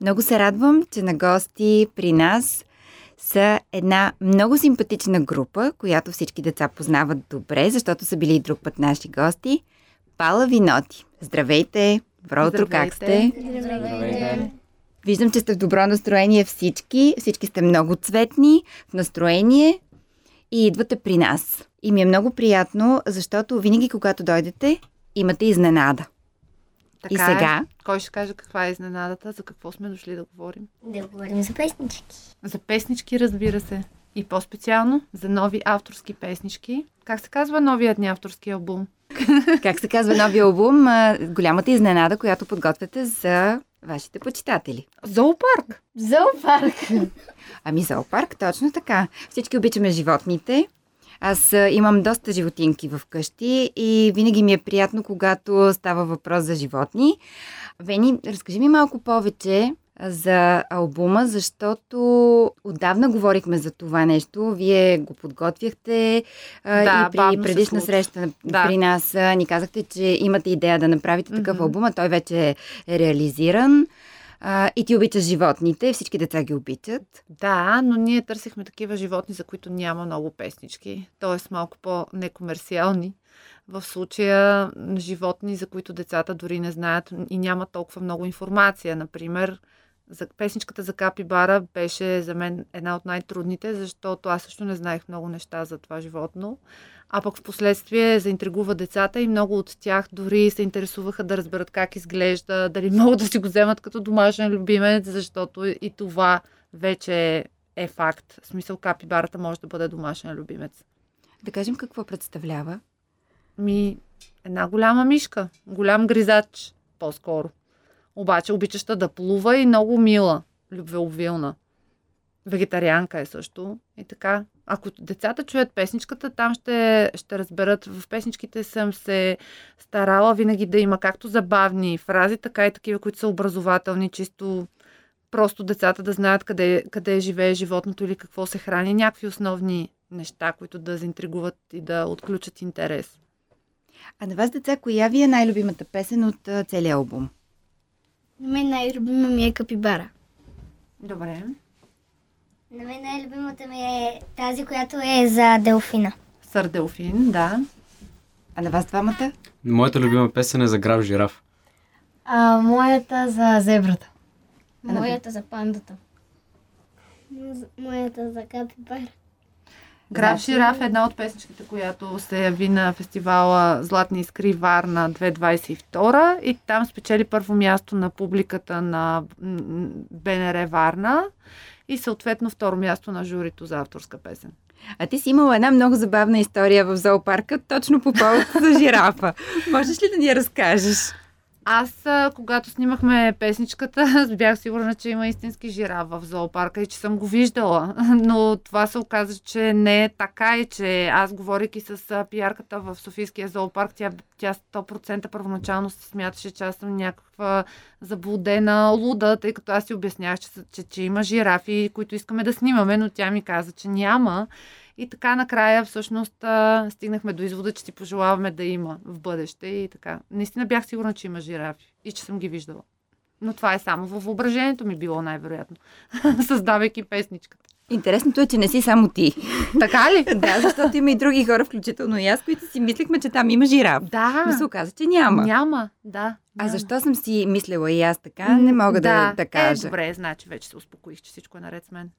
Много се радвам, че на гости при нас са една много симпатична група, която всички деца познават добре, защото са били и друг път наши гости. Пала Виноти. Здравейте! Добро утро, как сте? Здравейте! Виждам, че сте в добро настроение всички. Всички сте много цветни, в настроение и идвате при нас. И ми е много приятно, защото винаги, когато дойдете, имате изненада. Така и сега? Е. Кой ще каже каква е изненадата? За какво сме дошли да говорим? Да говорим за песнички. За песнички, разбира се. И по-специално за нови авторски песнички. Как се казва новият ни авторски албум? как се казва новия албум? Голямата изненада, която подготвяте за вашите почитатели. Зоопарк! Зоопарк! Ами зоопарк, точно така. Всички обичаме животните. Аз имам доста животинки в къщи и винаги ми е приятно, когато става въпрос за животни. Вени, разкажи ми малко повече за албума, защото отдавна говорихме за това нещо. Вие го подготвяхте да, и при предишна среща да. при нас ни казахте, че имате идея да направите такъв mm-hmm. албум, а той вече е реализиран. А, и ти обичаш животните, всички деца ги обичат. Да, но ние търсихме такива животни, за които няма много песнички, т.е. малко по-некомерциални. В случая животни, за които децата дори не знаят и няма толкова много информация. Например, за песничката за Капибара беше за мен една от най-трудните, защото аз също не знаех много неща за това животно. А пък в последствие заинтригува децата и много от тях дори се интересуваха да разберат как изглежда, дали могат да си го вземат като домашен любимец, защото и това вече е факт. В смисъл капибарата може да бъде домашен любимец. Да кажем какво представлява? Ми, една голяма мишка, голям гризач, по-скоро. Обаче обичаща да плува и много мила, любвеобилна. Вегетарианка е също. И така, ако децата чуят песничката, там ще, ще разберат. В песничките съм се старала винаги да има както забавни фрази, така и такива, които са образователни, чисто просто децата да знаят къде, къде живее животното или какво се храни. Някакви основни неща, които да заинтригуват и да отключат интерес. А на вас, деца, коя ви е най-любимата песен от целия албум? На мен най-любима ми е Капибара. Добре. На мен най-любимата ми е тази, която е за Делфина. Сър Делфин, да. А на вас двамата? Моята любима песен е за граф жираф. А, моята за зебрата. Моята за пандата. Моята за капибара. Граф Шираф е една от песничките, която се яви на фестивала Златни искри Варна 2022 и там спечели първо място на публиката на БНР Варна и съответно второ място на журито за авторска песен. А ти си имала една много забавна история в зоопарка, точно по повод за жирафа. Можеш ли да ни я разкажеш? Аз, когато снимахме песничката, бях сигурна, че има истински жираф в зоопарка и че съм го виждала. Но това се оказа, че не е така и че аз, говорейки с пиарката в Софийския зоопарк, тя, тя 100% първоначално се смяташе, че аз съм някаква заблудена луда, тъй като аз си обяснявах, че, че, че има жирафи, които искаме да снимаме, но тя ми каза, че няма. И така накрая всъщност стигнахме до извода, че си пожелаваме да има в бъдеще и така. Наистина бях сигурна, че има жирафи и че съм ги виждала. Но това е само във въображението ми било най-вероятно, създавайки песничката. Интересното е, че не си само ти. Така ли? да, защото има и други хора, включително и аз, които си мислихме, че там има жираф. Да. Но се оказа, че няма. Няма, да. Няма. А защо съм си мислила и аз така, не мога да, да, да кажа. Е, добре, значи вече се успокоих, че всичко е наред с мен.